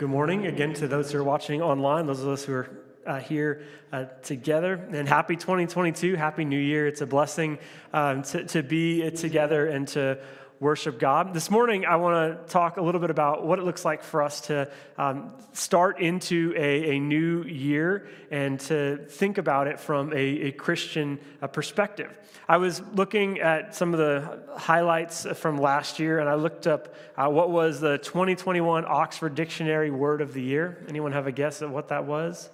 Good morning again to those who are watching online, those of us who are uh, here uh, together. And happy 2022, happy new year. It's a blessing um, to, to be together and to worship God. This morning, I want to talk a little bit about what it looks like for us to um, start into a, a, new year and to think about it from a, a Christian uh, perspective. I was looking at some of the highlights from last year, and I looked up uh, what was the 2021 Oxford Dictionary Word of the Year. Anyone have a guess at what that was?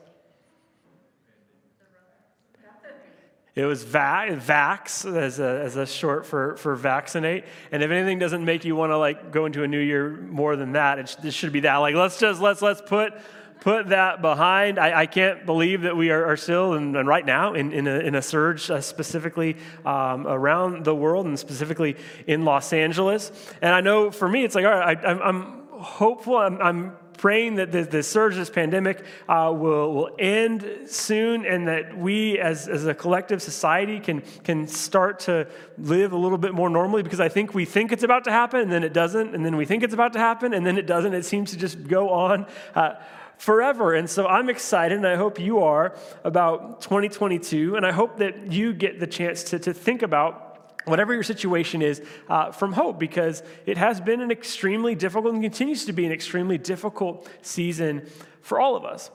It was va- vax as a, as a short for, for vaccinate. And if anything doesn't make you want to like go into a new year more than that, it, sh- it should be that. Like let's just let's let's put put that behind. I, I can't believe that we are, are still and, and, right now in, in, a, in a surge uh, specifically um, around the world and specifically in Los Angeles. And I know for me, it's like all right, I, I'm hopeful. I'm, I'm praying that the, the surge this pandemic uh, will, will end soon and that we as, as a collective society can, can start to live a little bit more normally because I think we think it's about to happen and then it doesn't, and then we think it's about to happen and then it doesn't. It seems to just go on. Uh, forever. And so I'm excited, and I hope you are, about 2022. And I hope that you get the chance to, to think about whatever your situation is, uh, from hope because it has been an extremely difficult and continues to be an extremely difficult season for all of us.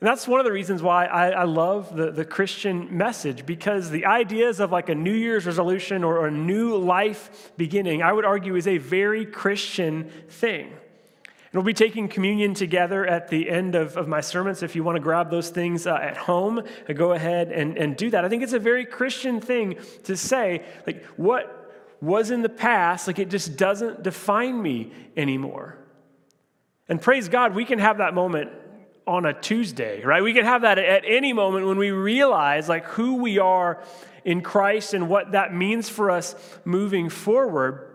And that's one of the reasons why I, I love the, the Christian message because the ideas of like a New Year's resolution or a new life beginning, I would argue, is a very Christian thing. We'll be taking communion together at the end of, of my sermons. If you want to grab those things uh, at home, uh, go ahead and, and do that. I think it's a very Christian thing to say, like, what was in the past, like, it just doesn't define me anymore. And praise God, we can have that moment on a Tuesday, right? We can have that at any moment when we realize, like, who we are in Christ and what that means for us moving forward.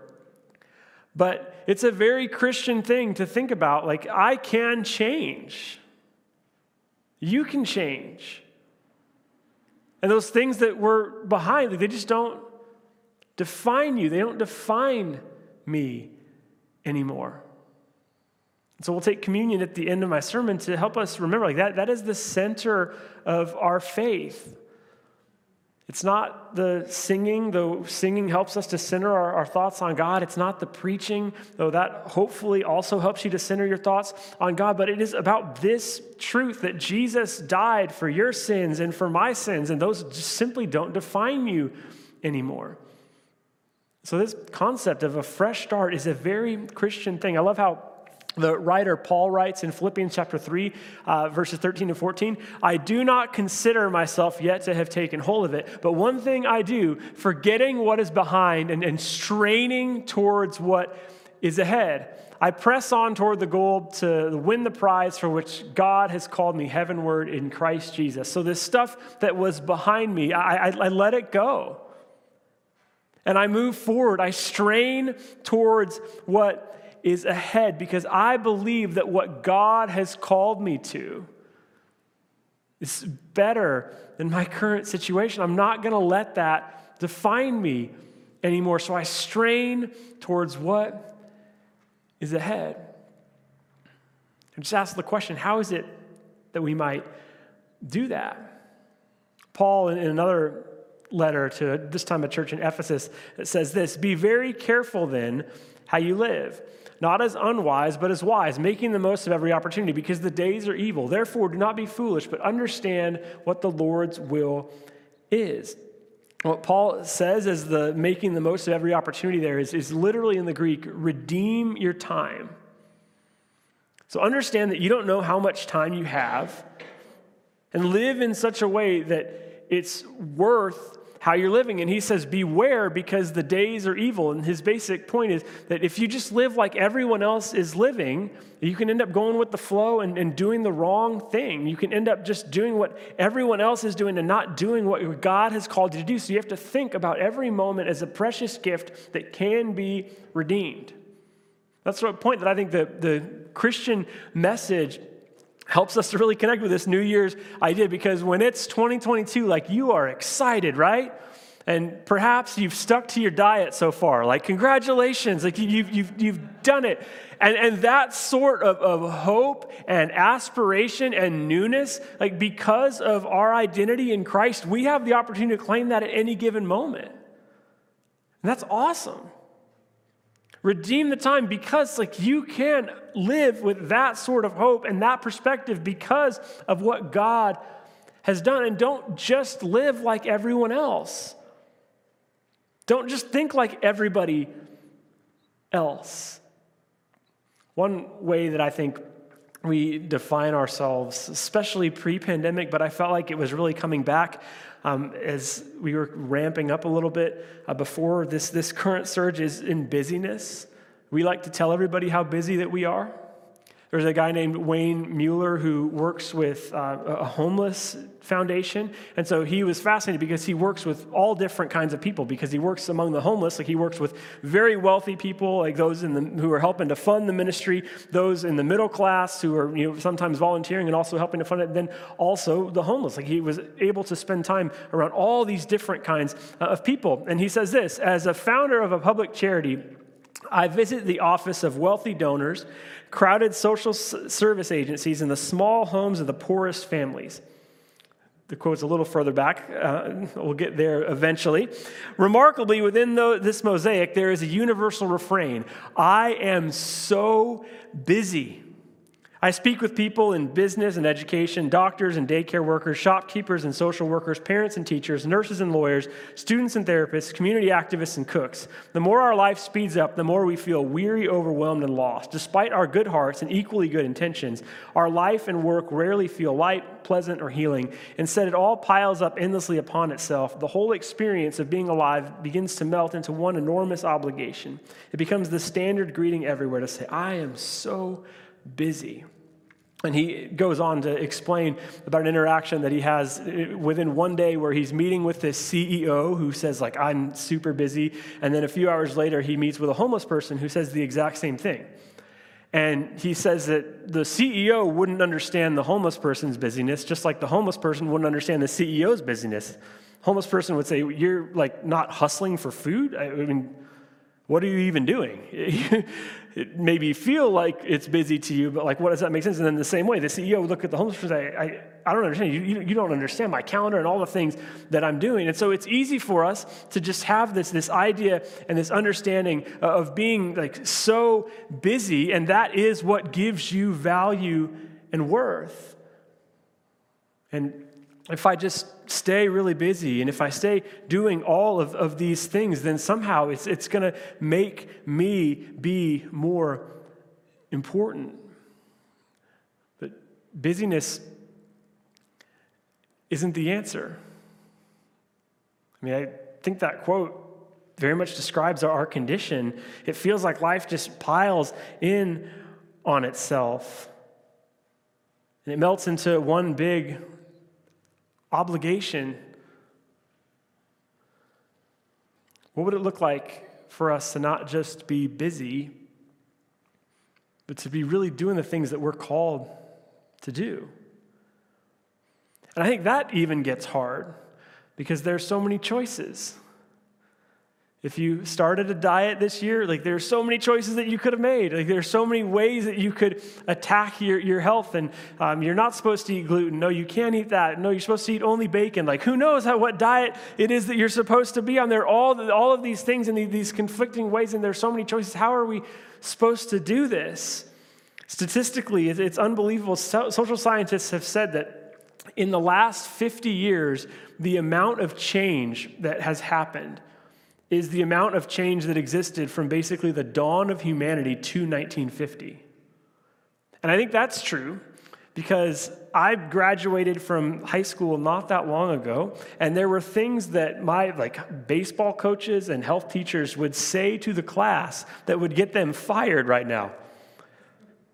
But it's a very Christian thing to think about. Like, I can change. You can change. And those things that were behind, they just don't define you. They don't define me anymore. So we'll take communion at the end of my sermon to help us remember like that that is the center of our faith. It's not the singing, though singing helps us to center our, our, thoughts on God. It's not the preaching, though that hopefully also helps you to center your thoughts on God. But it is about this truth that Jesus died for your sins and for my sins, and those simply don't define you anymore. So, this concept of a fresh start is a very Christian thing. I love how the writer Paul writes in Philippians chapter 3, uh, verses 13 to 14 I do not consider myself yet to have taken hold of it, but one thing I do, forgetting what is behind and, and straining towards what is ahead. I press on toward the goal to win the prize for which God has called me heavenward in Christ Jesus. So, this stuff that was behind me, I, I, I let it go. And I move forward. I strain towards what is ahead because I believe that what God has called me to is better than my current situation. I'm not going to let that define me anymore. So I strain towards what is ahead. And just ask the question how is it that we might do that? Paul, in another letter to this time a church in Ephesus, says this Be very careful then how you live not as unwise, but as wise, making the most of every opportunity, because the days are evil. Therefore, do not be foolish, but understand what the Lord's will is. What Paul says as the making the most of every opportunity there is, is literally in the Greek, redeem your time. So understand that you don't know how much time you have, and live in such a way that it's worth how you're living. And he says, Beware because the days are evil. And his basic point is that if you just live like everyone else is living, you can end up going with the flow and, and doing the wrong thing. You can end up just doing what everyone else is doing and not doing what God has called you to do. So you have to think about every moment as a precious gift that can be redeemed. That's the point that I think the, the Christian message helps us to really connect with this New Year's idea because when it's 2022, like you are excited, right? And perhaps you've stuck to your diet so far. Like, congratulations, like you've, you've, you've done it. And, and that sort of, of hope and aspiration and newness, like because of our identity in Christ, we have the opportunity to claim that at any given moment. And that's awesome. Redeem the time because like you can't live with that sort of hope and that perspective because of what God has done and don't just live like everyone else. Don't just think like everybody else. One way that I think we define ourselves, especially pre pandemic, but I felt like it was really coming back um, as we were ramping up a little bit uh, before this, this current surge is in busyness. We like to tell everybody how busy that we are. There's a guy named Wayne Mueller who works with uh, a homeless foundation. And so he was fascinated because he works with all different kinds of people because he works among the homeless. Like he works with very wealthy people, like those in the, who are helping to fund the ministry, those in the middle class who are you know, sometimes volunteering and also helping to fund it, and then also the homeless. Like he was able to spend time around all these different kinds uh, of people. And he says this as a founder of a public charity, I visit the office of wealthy donors, crowded social service agencies, and the small homes of the poorest families. The quote's a little further back. Uh, we'll get there eventually. Remarkably, within the, this mosaic, there is a universal refrain I am so busy. I speak with people in business and education, doctors and daycare workers, shopkeepers and social workers, parents and teachers, nurses and lawyers, students and therapists, community activists and cooks. The more our life speeds up, the more we feel weary, overwhelmed, and lost. Despite our good hearts and equally good intentions, our life and work rarely feel light, pleasant, or healing. Instead, it all piles up endlessly upon itself. The whole experience of being alive begins to melt into one enormous obligation. It becomes the standard greeting everywhere to say, I am so busy. And he goes on to explain about an interaction that he has uh, within one day where he's meeting with this CEO who says, like, I'm super busy. And then a few hours later, he meets with a homeless person who says the exact same thing. And he says that the CEO wouldn't understand the homeless person's busyness, just like the homeless person wouldn't understand the CEO's busyness. Homeless person would say, You're like not hustling for food? I mean, what are you even doing? it maybe feel like it's busy to you, but like, what does that make sense? And then the same way, the CEO would look at the homeless person and say, I, I don't understand. You, you, you don't understand my calendar and all the things that I'm doing. And so it's easy for us to just have this, this idea and this understanding of being like so busy, and that is what gives you value and worth. And if I just stay really busy and if I stay doing all of, of these things, then somehow it's, it's going to make me be more important. But busyness isn't the answer. I mean, I think that quote very much describes our condition. It feels like life just piles in on itself. And it melts into one big obligation. What would it look like for us to not just be busy, but to be really doing the things that we're called to do? And I think that even gets hard because there's so many choices. If you started a diet this year, like there's so many choices that you could have made. Like there's so many ways that you could attack your, your health. And um, you're not supposed to eat gluten. No, you can't eat that. No, you're supposed to eat only bacon. Like who knows how, what diet it is that you're supposed to be on. There are all, all of these things in these conflicting ways, and there's so many choices. How are we supposed to do this? Statistically, it's unbelievable. social scientists have said that in the last 50 years, the amount of change that has happened is the amount of change that existed from basically the dawn of humanity to 1950. And I think that's true because I graduated from high school not that long ago, and there were things that my like baseball coaches and health teachers would say to the class that would get them fired right now.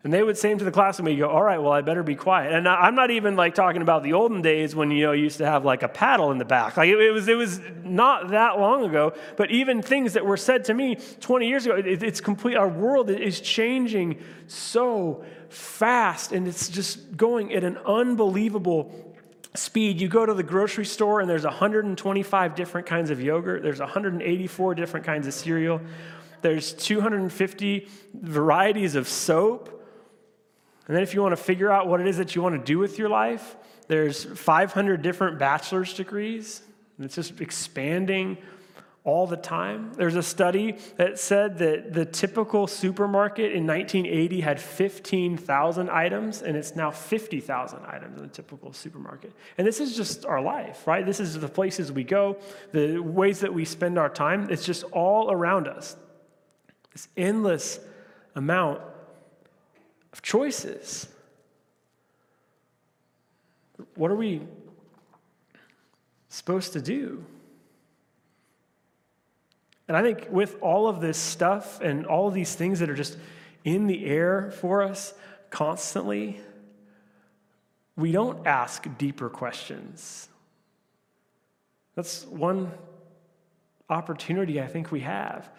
And they would say to the class, and we go, all right, well, I better be quiet. And I'm not even like talking about the olden days when, you know, you used to have like a paddle in the back. Like it, it was, it was not that long ago, but even things that were said to me 20 years ago, it, it's complete, our world is changing so fast and it's just going at an unbelievable speed. You go to the grocery store and there's 125 different kinds of yogurt, there's 184 different kinds of cereal, there's 250 varieties of soap. And then if you want to figure out what it is that you want to do with your life, there's 500 different bachelor's degrees. And it's just expanding all the time. There's a study that said that the typical supermarket in 1980 had 15,000 items, and it's now 50,000 items in a typical supermarket. And this is just our life, right? This is the places we go, the ways that we spend our time. It's just all around us. This endless amount of choices. What are we supposed to do? And I think with all of this stuff and all of these things that are just in the air for us constantly, we don't ask deeper questions. That's one opportunity I think we have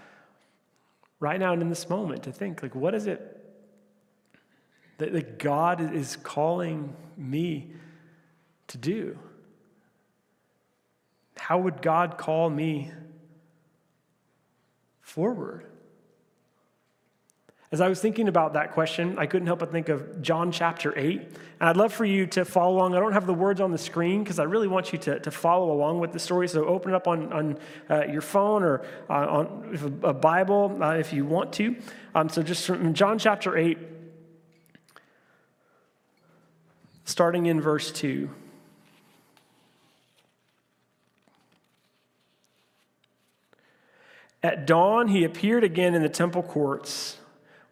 right now and in this moment to think like what is it that, that God is calling me to do? How would God call me forward? As I was thinking about that question, I couldn't help but think of John chapter 8. And I'd love for you to follow along. I don't have the words on the screen because I really want you to, to follow along with the story. So open it up on, on uh, your phone or uh, on a Bible uh, if you want to. Um, so just from John chapter 8, starting in verse 2. At dawn, he appeared again in the temple courts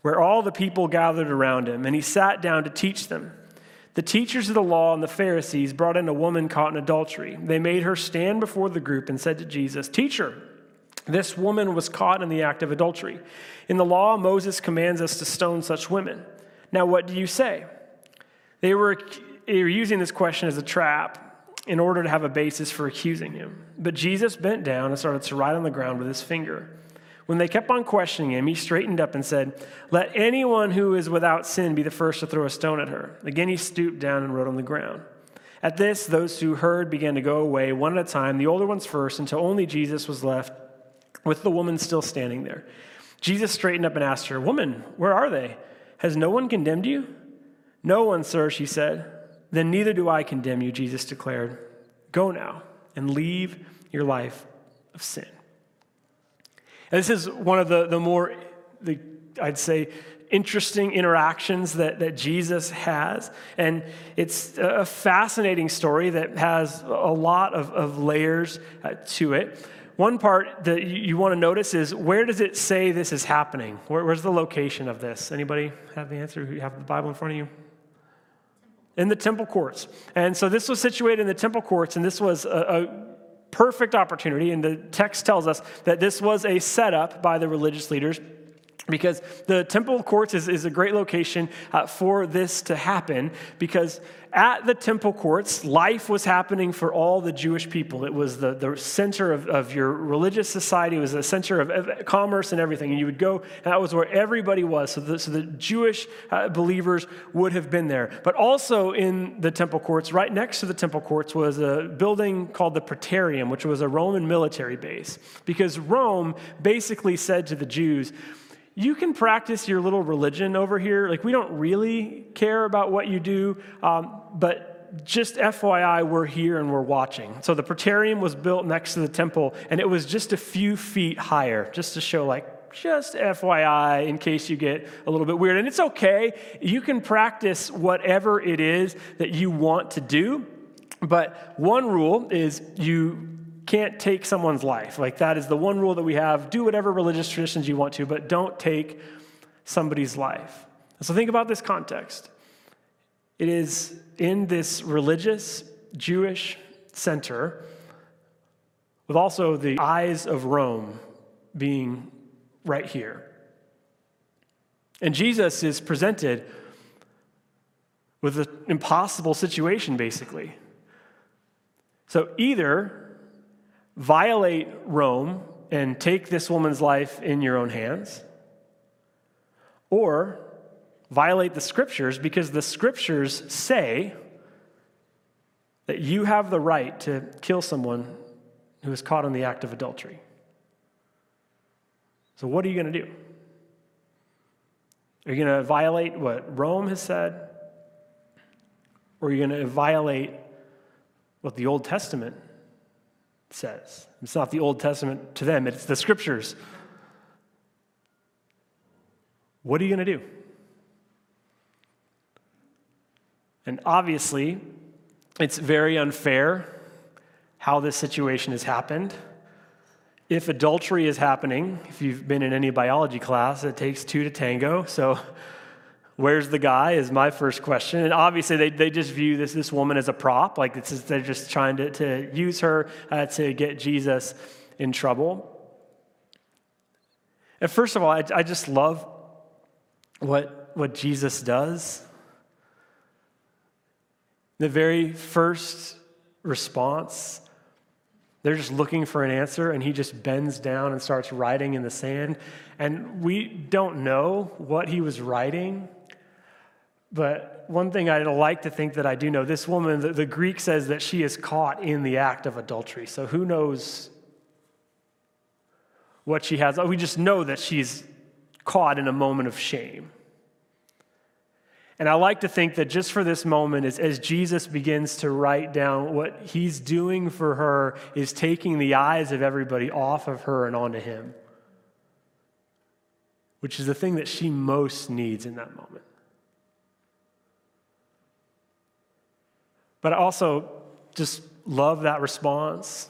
where all the people gathered around him, and he sat down to teach them. The teachers of the law and the Pharisees brought in a woman caught in adultery. They made her stand before the group and said to Jesus, Teacher, this woman was caught in the act of adultery. In the law, Moses commands us to stone such women. Now, what do you say? They were, they were using this question as a trap in order to have a basis for accusing him. But Jesus bent down and started to write on the ground with his finger. When they kept on questioning him, he straightened up and said, Let anyone who is without sin be the first to throw a stone at her. Again, he stooped down and wrote on the ground. At this, those who heard began to go away, one at a time, the older ones first, until only Jesus was left with the woman still standing there. Jesus straightened up and asked her, Woman, where are they? Has no one condemned you? No one, sir, she said. Then neither do I condemn you, Jesus declared. Go now and leave your life of sin. And this is one of the, the more, the, I'd say, interesting interactions that, that Jesus has. And it's a fascinating story that has a lot of, of layers uh, to it. One part that you, you want to notice is where does it say this is happening? Where, where's the location of this? Anybody have the answer? You have the Bible in front of you? In the temple courts. And so this was situated in the temple courts, and this was a, a perfect opportunity. And the text tells us that this was a setup by the religious leaders because the temple courts is, is a great location uh, for this to happen because at the temple courts life was happening for all the jewish people. It was the, the center of, of your religious society it was the center of, commerce and everything and you would go and that was where everybody was so the, so the jewish uh, believers would have been there. But also in the temple courts right next to the temple courts was a building called the praetorium which was a roman military base. Because rome basically said to the jews you can practice your little religion over here. Like, we don't really care about what you do, um, but just FYI, we're here and we're watching. So the Praetorium was built next to the temple, and it was just a few feet higher, just to show, like, just FYI, in case you get a little bit weird. And it's okay. You can practice whatever it is that you want to do. But one rule is you can't take someone's life. Like, that is the one rule that we have. Do whatever religious traditions you want to, but don't take somebody's life. So, think about this context. It is in this religious Jewish center, with also the eyes of Rome being right here. And Jesus is presented with an impossible situation, basically. So, either violate Rome and take this woman's life in your own hands, or violate the scriptures because the scriptures say that you have the right to kill someone who is caught in the act of adultery. So, what are you going to do? Are you going to violate what Rome has said? Or are you going to violate what the Old Testament says? It's not the Old Testament to them, it's the scriptures. What are you going to do? And obviously, it's very unfair how this situation has happened. If adultery is happening, if you've been in any biology class, it takes two to tango. So, where's the guy is my first question. And obviously, they, they just view this, this woman as a prop. Like, it's they're just trying to, to use her uh, to get Jesus in trouble. And first of all, I, I just love what, what Jesus does. The very first response they're just looking for an answer, and he just bends down and starts writing in the sand. And we don't know what he was writing, but one thing I'd like to think that I do know this woman, the, the Greek says that she is caught in the act of adultery. So who knows what she has? We just know that she's caught in a moment of shame. And I like to think that just for this moment, as, as, Jesus begins to write down what he's doing for her, is taking the eyes of everybody off of her and onto him, which is the thing that she most needs in that moment. But I also just love that response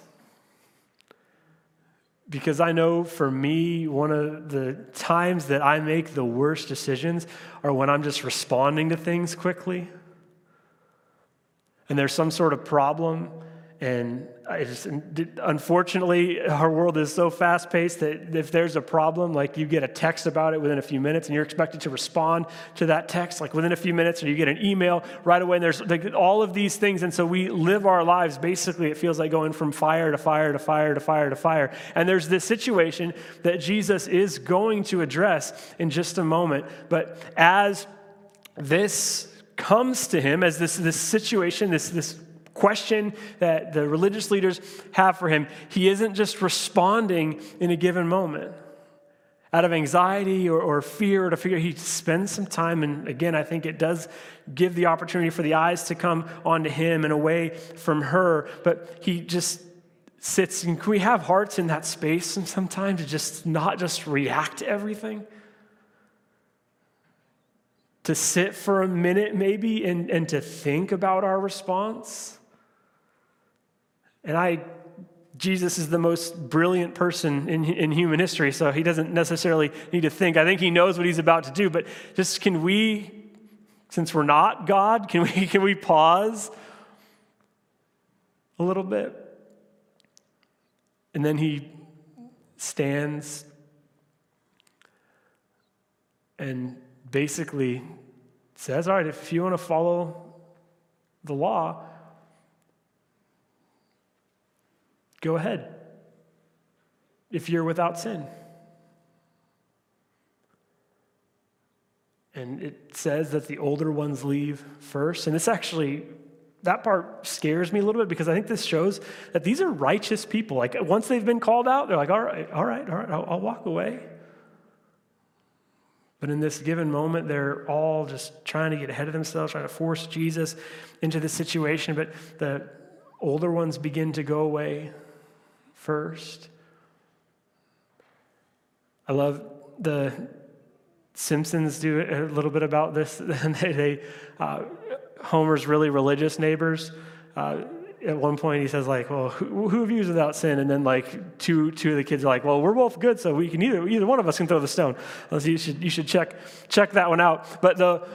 because I know for me, one of the times that I make the worst decisions are when I'm just responding to things quickly. And there's some sort of problem, and I just, unfortunately, our world is so fast paced that if there's a problem, like you get a text about it within a few minutes and you're expected to respond to that text like within a few minutes, or you get an email right away. And there's like all of these things. And so we live our lives basically, it feels like going from fire to fire to fire to fire to fire. And there's this situation that Jesus is going to address in just a moment. But as this comes to him, as this, this situation, this, this question that the religious leaders have for him, he isn't just responding in a given moment. Out of anxiety or, or fear or to figure he spends some time and again i think it does give the opportunity for the eyes to come onto him and away from her but he just sits and can we have hearts in that space and sometimes to just not just react to everything? To sit for a minute maybe and, and to think about our response and I, Jesus is the most brilliant person in, in human history, so he doesn't necessarily need to think. I think he knows what he's about to do, but just can we, since we're not God, can we, can we pause a little bit? And then he stands and basically says, All right, if you want to follow the law, Go ahead. If you're without sin. And it says that the older ones leave first. And it's actually, that part scares me a little bit because I think this shows that these are righteous people. Like once they've been called out, they're like, all right, all right, all right, I'll, I'll walk away. But in this given moment, they're all just trying to get ahead of themselves, trying to force Jesus into the situation. But the older ones begin to go away first. I love the Simpsons do a little bit about this. they, they uh, Homer's really religious neighbors. Uh, at one point, he says, like, well, who, who of you is without sin? And then, like, two, two of the kids are like, well, we're both good, so we can either, either one of us can throw the stone. So you should, you should check, check that one out. But the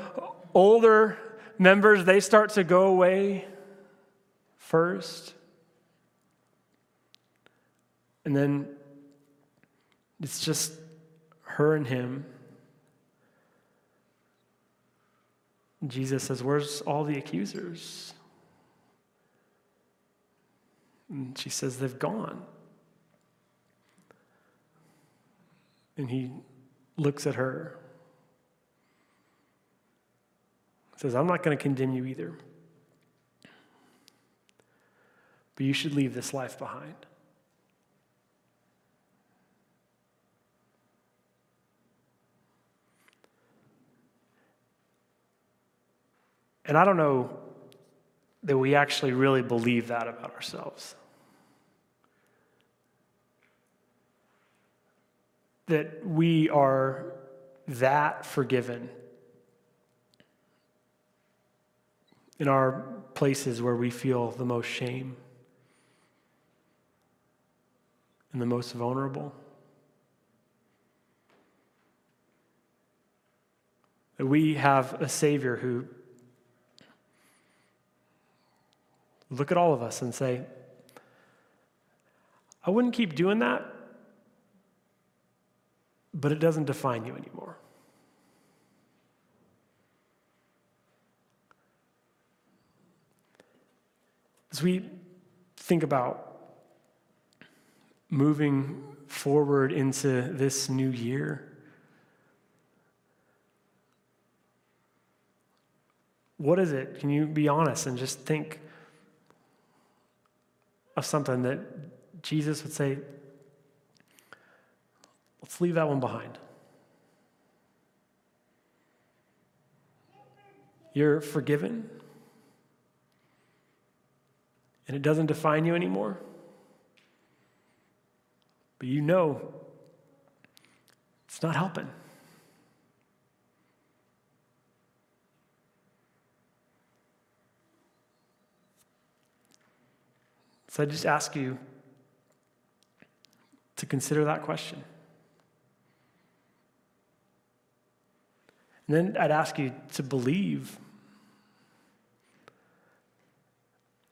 older members, they start to go away first. And then it's just her and him. Jesus says, Where's all the accusers? And she says, They've gone. And he looks at her. Says, I'm not going to condemn you either. but you should leave this life behind. And I don't know that we actually really believe that about ourselves. That we are that forgiven in our places where we feel the most shame and the most vulnerable. That we have a Savior who look at all of us and say, I wouldn't keep doing that, but it doesn't define you anymore. As we think about moving forward into this new year, what is it? Can you be honest and just think of something that Jesus would say, let's leave that one behind? You're forgiven and it doesn't define you anymore. But you know it's not helping. So I just ask you to consider that question. And then I'd ask you to believe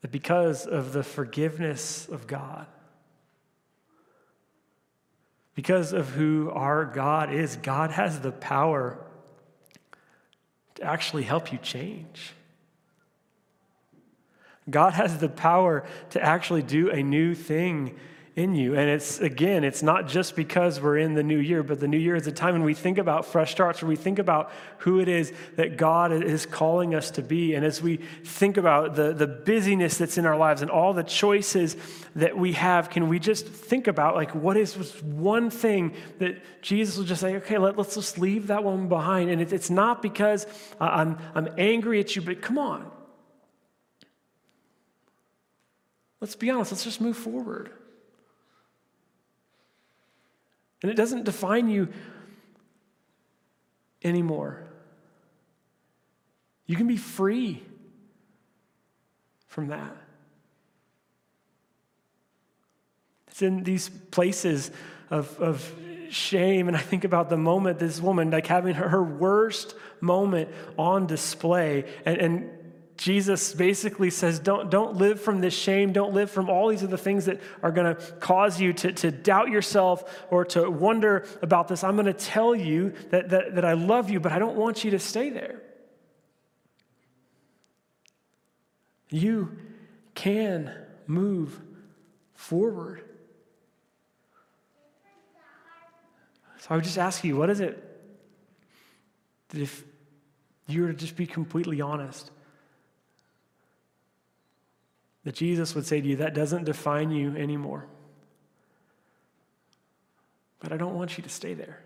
That because of the forgiveness of God, because of who our God is, God has the power to actually help you change. God has the power to actually do a new thing in you. And it's, again, it's not just because we're in the new year, but the new year is a time when we think about fresh starts, where we think about who it is that God is calling us to be. And as we think about the, the busyness that's in our lives and all the choices that we have, can we just think about, like, what is one thing that Jesus will just say, okay, let, us just leave that one behind. And it, it's not because uh, I'm, I'm angry at you, but come on. Let's be honest, let's just move forward. And it doesn't define you anymore. You can be free from that. It's in these places of, of shame. And I think about the moment this woman, like having her, worst moment on display. And, and Jesus basically says, don't, don't live from this shame. Don't live from all these other things that are going to cause you to, to doubt yourself or to wonder about this. I'm going to tell you that, that, that I love you, but I don't want you to stay there. You can move forward. So I would just ask you, what is it that if you were to just be completely honest, that Jesus would say to you, that doesn't define you anymore. But I don't want you to stay there.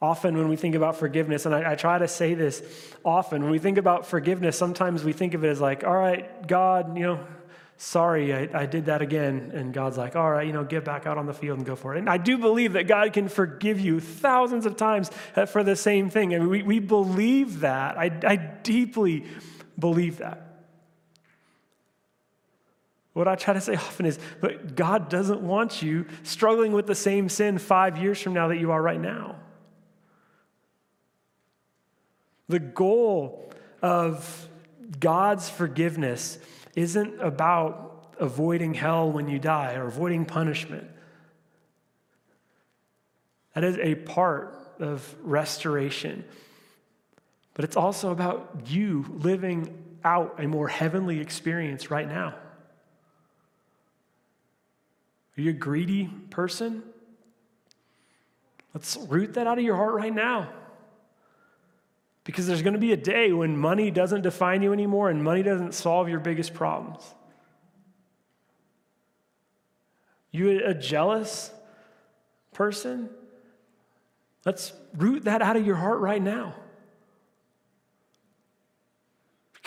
Often, when we think about forgiveness, and I, I, try to say this often, when we think about forgiveness, sometimes we think of it as like, all right, God, you know, sorry, I, I did that again. And God's like, all right, you know, get back out on the field and go for it. And I do believe that God can forgive you thousands of times uh, for the same thing. and we, we believe that. I, I deeply believe that. What I try to say often is, but God doesn't want you struggling with the same sin five years from now that you are right now. The goal of God's forgiveness isn't about avoiding hell when you die or avoiding punishment. That is a part of restoration. But it's also about you living out a more heavenly experience right now. Are you a greedy person? Let's root that out of your heart right now. Because there's going to be a day when money doesn't define you anymore and money doesn't solve your biggest problems. You a jealous person? Let's root that out of your heart right now.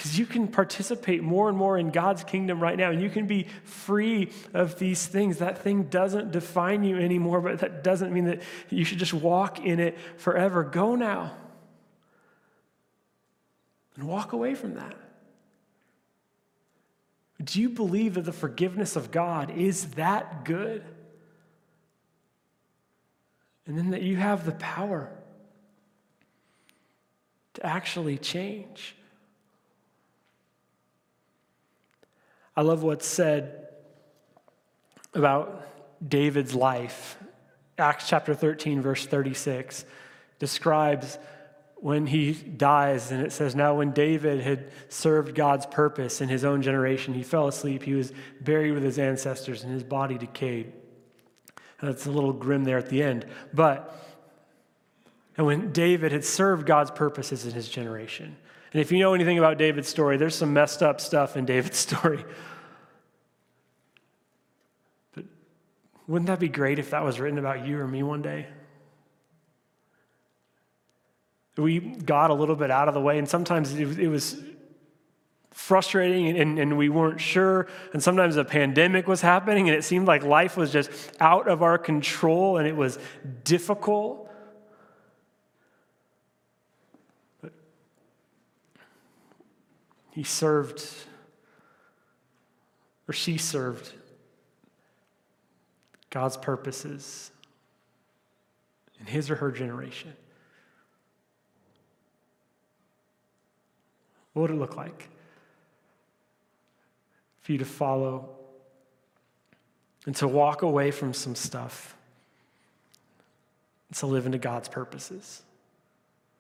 Because you can participate more and more in God's kingdom right now, and you can be free of these things. That thing doesn't define you anymore, but that doesn't mean that you should just walk in it forever. Go now and walk away from that. Do you believe that the forgiveness of God is that good? And then that you have the power to actually change. I love what's said about David's life. Acts chapter 13, verse 36 describes when he dies, and it says, Now, when David had served God's purpose in his own generation, he fell asleep. He was buried with his ancestors, and his body decayed. That's a little grim there at the end. But, and when David had served God's purposes in his generation, and if you know anything about David's story, there's some messed up stuff in David's story. But wouldn't that be great if that was written about you or me one day? We got a little bit out of the way, and sometimes it, was frustrating and, and, we weren't sure. And sometimes a pandemic was happening, and it seemed like life was just out of our control and it was difficult. He served, or she served, God's purposes in his or her generation. What would it look like for you to follow and to walk away from some stuff and to live into God's purposes?